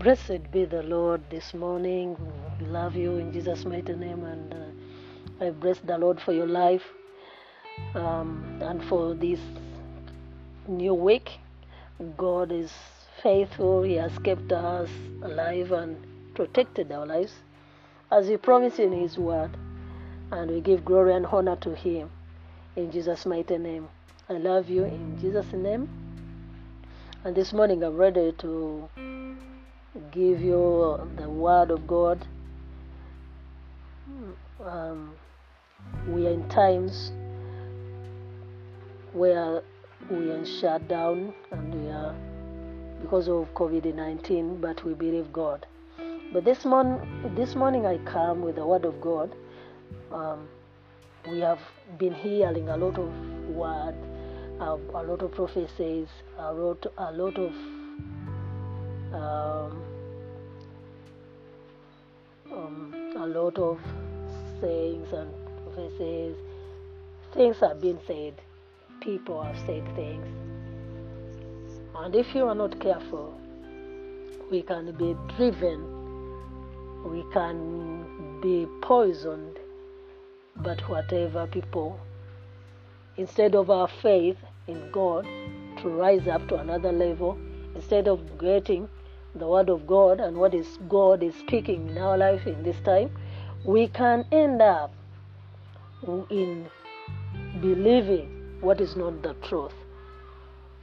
Blessed be the Lord this morning. We love you in Jesus' mighty name, and uh, I bless the Lord for your life um, and for this new week. God is faithful, He has kept us alive and protected our lives as He promised in His word, and we give glory and honor to Him in Jesus' mighty name. I love you in Jesus' name. And this morning I'm ready to give you the word of God. Um, we are in times where we are shut down and we are because of COVID 19, but we believe God. But this, mon- this morning I come with the word of God. Um, we have been hearing a lot of word, a, lot of prophecies, a lot, a lot of um, um, a lot of sayings and verses. Things have been said. People have said things. And if you are not careful, we can be driven, we can be poisoned. But whatever people, instead of our faith in God to rise up to another level, instead of getting the word of God and what is God is speaking in our life in this time, we can end up in believing what is not the truth.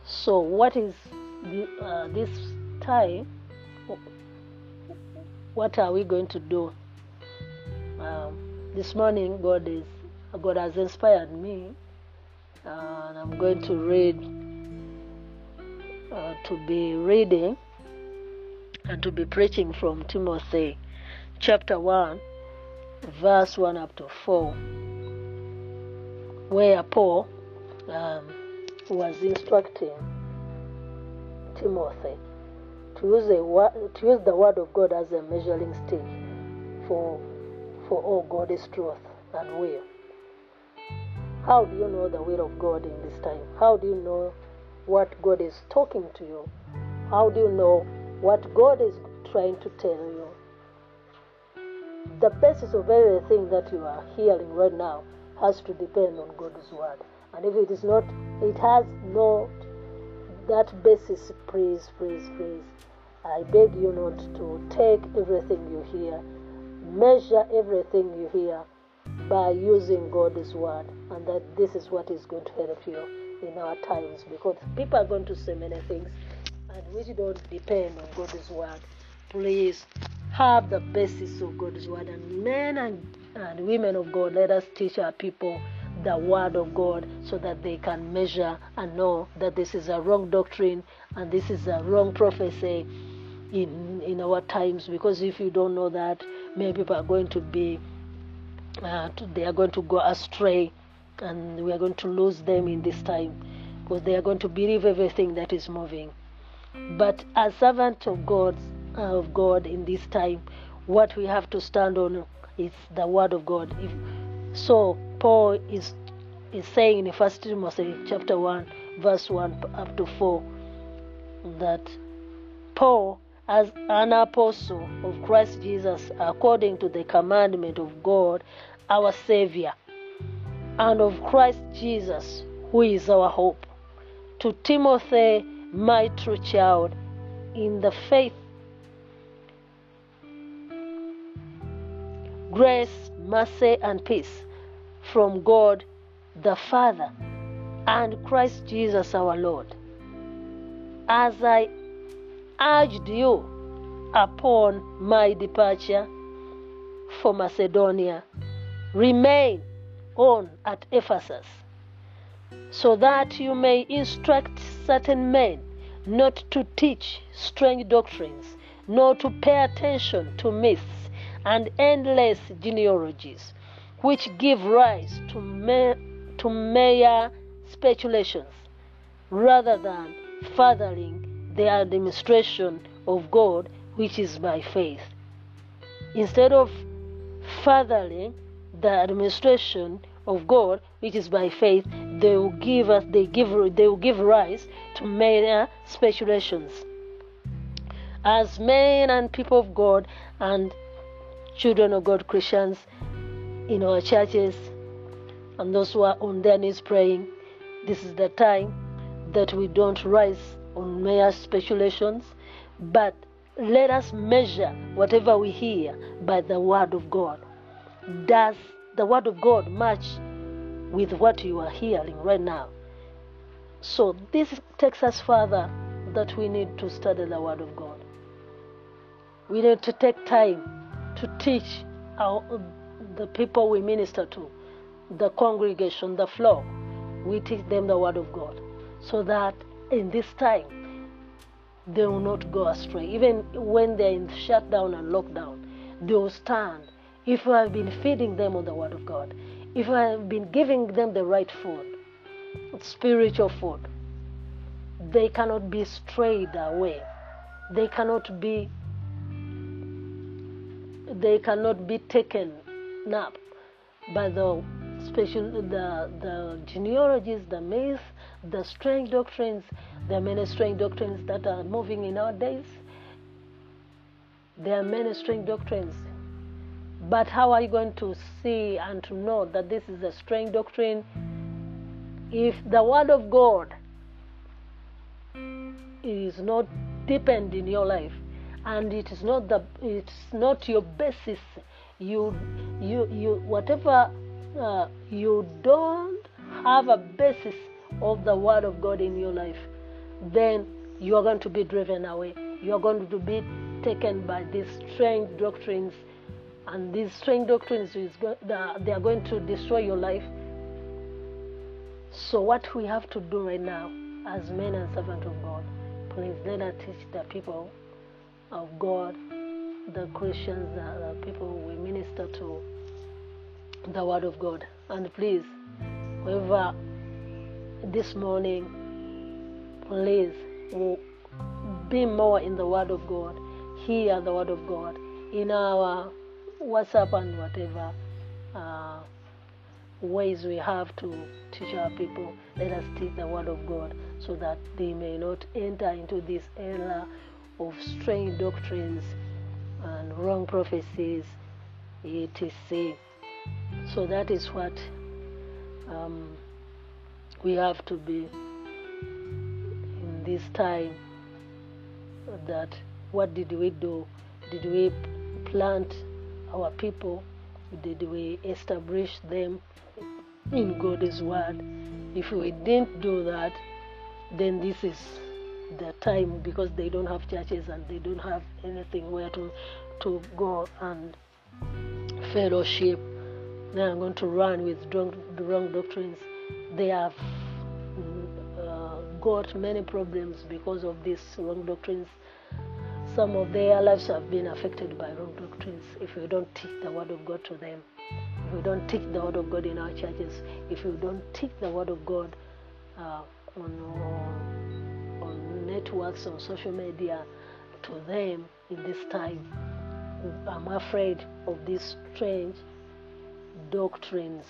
So, what is the, uh, this time? What are we going to do? Um, this morning, God is God has inspired me, uh, and I'm going to read uh, to be reading and to be preaching from Timothy chapter 1, verse 1 up to 4, where Paul um, was instructing Timothy to use, a, to use the word of God as a measuring stick for, for all God's truth and will. How do you know the will of God in this time? How do you know what God is talking to you? How do you know what God is trying to tell you. The basis of everything that you are hearing right now has to depend on God's word. And if it is not, it has not that basis, please, please, please. I beg you not to take everything you hear, measure everything you hear by using God's word, and that this is what is going to help you in our times because people are going to say many things and which don't depend on God's word, please have the basis of God's word. And men and, and women of God, let us teach our people the word of God so that they can measure and know that this is a wrong doctrine and this is a wrong prophecy in in our times. Because if you don't know that, many people are going to be uh, they are going to go astray and we are going to lose them in this time because they are going to believe everything that is moving. But as servant of God, of God in this time, what we have to stand on is the word of God. If, so Paul is is saying in First Timothy chapter one, verse one up to four, that Paul, as an apostle of Christ Jesus, according to the commandment of God, our Savior, and of Christ Jesus, who is our hope, to Timothy my true child in the faith. Grace, mercy, and peace from God the Father and Christ Jesus our Lord. As I urged you upon my departure for Macedonia, remain on at Ephesus so that you may instruct certain men not to teach strange doctrines, nor to pay attention to myths and endless genealogies, which give rise to, me- to mere speculations, rather than furthering the administration of God, which is by faith. Instead of furthering the administration of God, which is by faith, they will give us they give they will give rise to mere speculations. as men and people of God and children of God, Christians in our churches, and those who are on their knees praying, this is the time that we don't rise on mere speculations, but let us measure whatever we hear by the Word of God. Does the Word of God match with what you are hearing right now? So, this takes us further that we need to study the Word of God. We need to take time to teach our, the people we minister to, the congregation, the flock. We teach them the Word of God so that in this time they will not go astray. Even when they're in shutdown and lockdown, they will stand. If I have been feeding them on the Word of God, if I have been giving them the right food, spiritual food, they cannot be strayed away. They cannot be they cannot be taken up by the special the the genealogies, the myths, the strange doctrines. the many strange doctrines that are moving in our days. There are many strange doctrines. But how are you going to see and to know that this is a strange doctrine? If the Word of God is not deepened in your life and it is not the it's not your basis you you you whatever uh, you don't have a basis of the word of god in your life then you are going to be driven away. You are going to be taken by these strange doctrines and these strange doctrines is go- they are going to destroy your life. So what we have to do right now as men and servants of god please let us teach the people of God, the Christians, the, the people we minister to, the Word of God. And please, whoever this morning, please be more in the Word of God, hear the Word of God. In our WhatsApp and whatever uh, ways we have to teach our people. Let us teach the Word of God so that they may not enter into this era of strange doctrines and wrong prophecies, etc. So that is what um, we have to be in this time. That what did we do? Did we plant our people? Did we establish them in God's word? If we didn't do that, then this is the time because they don't have churches and they don't have anything where to to go and fellowship. They are going to run with the wrong doctrines. They have uh, got many problems because of these wrong doctrines. Some of their lives have been affected by wrong doctrines. If we don't teach the word of God to them, if we don't teach the word of God in our churches, if we don't teach the word of God uh, on, on networks on social media to them in this time, I'm afraid of these strange doctrines,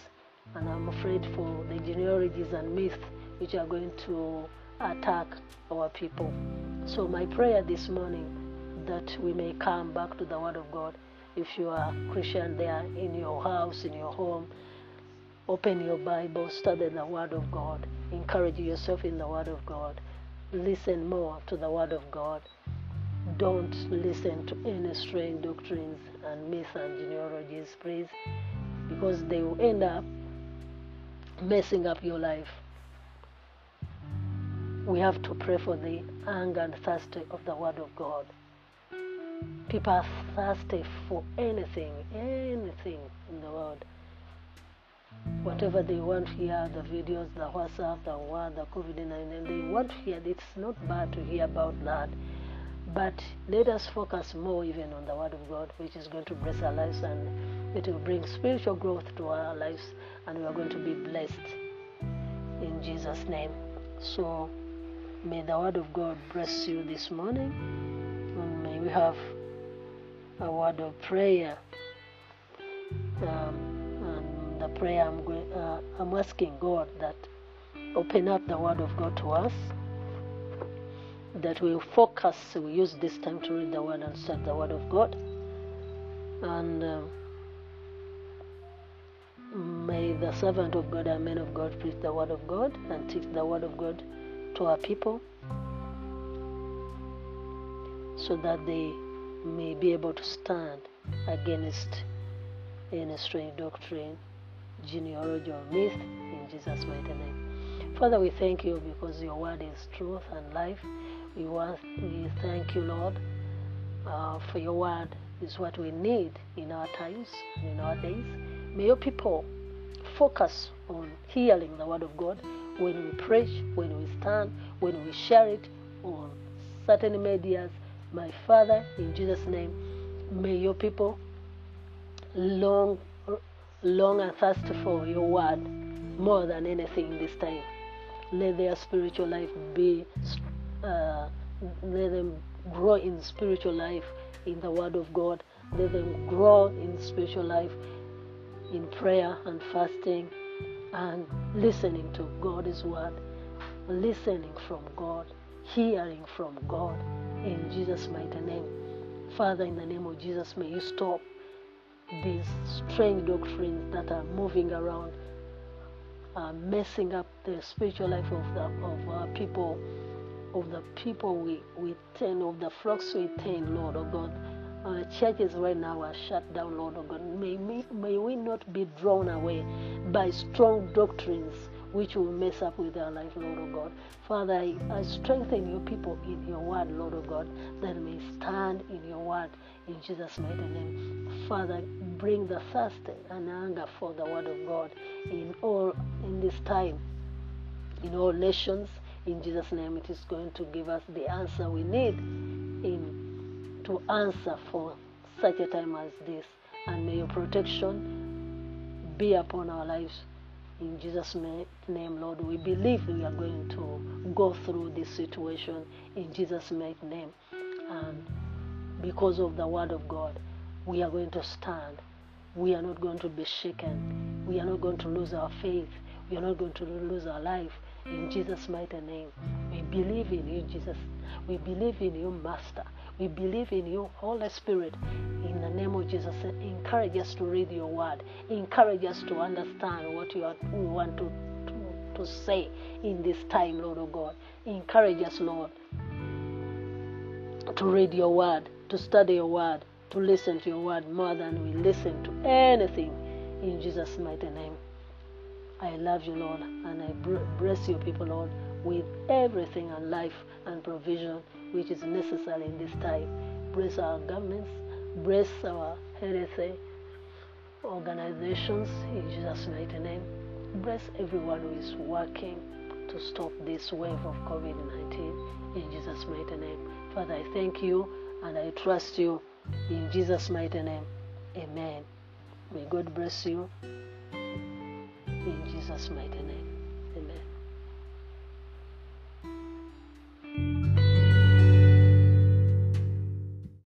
and I'm afraid for the genealogies and myths which are going to attack our people. So, my prayer this morning that we may come back to the Word of God. If you are a Christian there in your house, in your home, open your Bible, study the Word of God, encourage yourself in the Word of God, listen more to the Word of God. Don't listen to any strange doctrines and myths and genealogies, please, because they will end up messing up your life. We have to pray for the hunger and thirst of the Word of God. People are thirsty for anything, anything in the world. Whatever they want here, the videos, the WhatsApp, the word, the COVID 19, they want hear. It's not bad to hear about that. But let us focus more even on the Word of God, which is going to bless our lives and it will bring spiritual growth to our lives, and we are going to be blessed in Jesus' name. So, may the Word of God bless you this morning, we have a word of prayer. Um, and the prayer I'm, uh, I'm asking God that open up the Word of God to us that we focus, we use this time to read the Word and study the Word of God. And um, may the servant of God and men of God preach the Word of God and teach the Word of God to our people so that they may be able to stand against any strange doctrine, genealogy, or myth in Jesus' mighty name. Father, we thank you because your word is truth and life. We want, we thank you, Lord, uh, for your word is what we need in our times in our days. May your people focus on hearing the word of God when we preach, when we stand, when we share it on certain medias. My Father, in Jesus' name, may your people long, long and thirst for your word more than anything this time. Let their spiritual life be, uh, let them grow in spiritual life in the word of God. Let them grow in spiritual life in prayer and fasting and listening to God's word, listening from God, hearing from God in Jesus' mighty name. Father, in the name of Jesus, may you stop these strange doctrines that are moving around, uh, messing up the spiritual life of the of our people, of the people we, we tend, of the flocks we tend, Lord, oh God. Our churches right now are shut down, Lord, oh God. May, may, may we not be drawn away by strong doctrines which will mess up with our life, Lord of God. Father, I, I strengthen your people in your word, Lord of God, that may stand in your word in Jesus' mighty name. Father, bring the thirst and anger for the word of God in all in this time, in all nations. In Jesus' name, it is going to give us the answer we need in to answer for such a time as this. And may your protection be upon our lives. In Jesus' name, Lord, we believe we are going to go through this situation in Jesus' mighty name. And because of the word of God, we are going to stand. We are not going to be shaken. We are not going to lose our faith. We are not going to lose our life. In Jesus' mighty name, we believe in you, Jesus. We believe in you, Master. We believe in you, Holy Spirit. In the name of Jesus, encourage us to read your word. Encourage us to understand what you, are, you want to, to, to say in this time, Lord of God. Encourage us, Lord, to read your word, to study your word, to listen to your word more than we listen to anything. In Jesus' mighty name. I love you, Lord, and I bless you, people, Lord, with everything and life and provision which is necessary in this time. Bless our governments, bless our health organizations in Jesus' mighty name. Bless everyone who is working to stop this wave of COVID 19 in Jesus' mighty name. Father, I thank you and I trust you in Jesus' mighty name. Amen. May God bless you in Jesus' mighty name.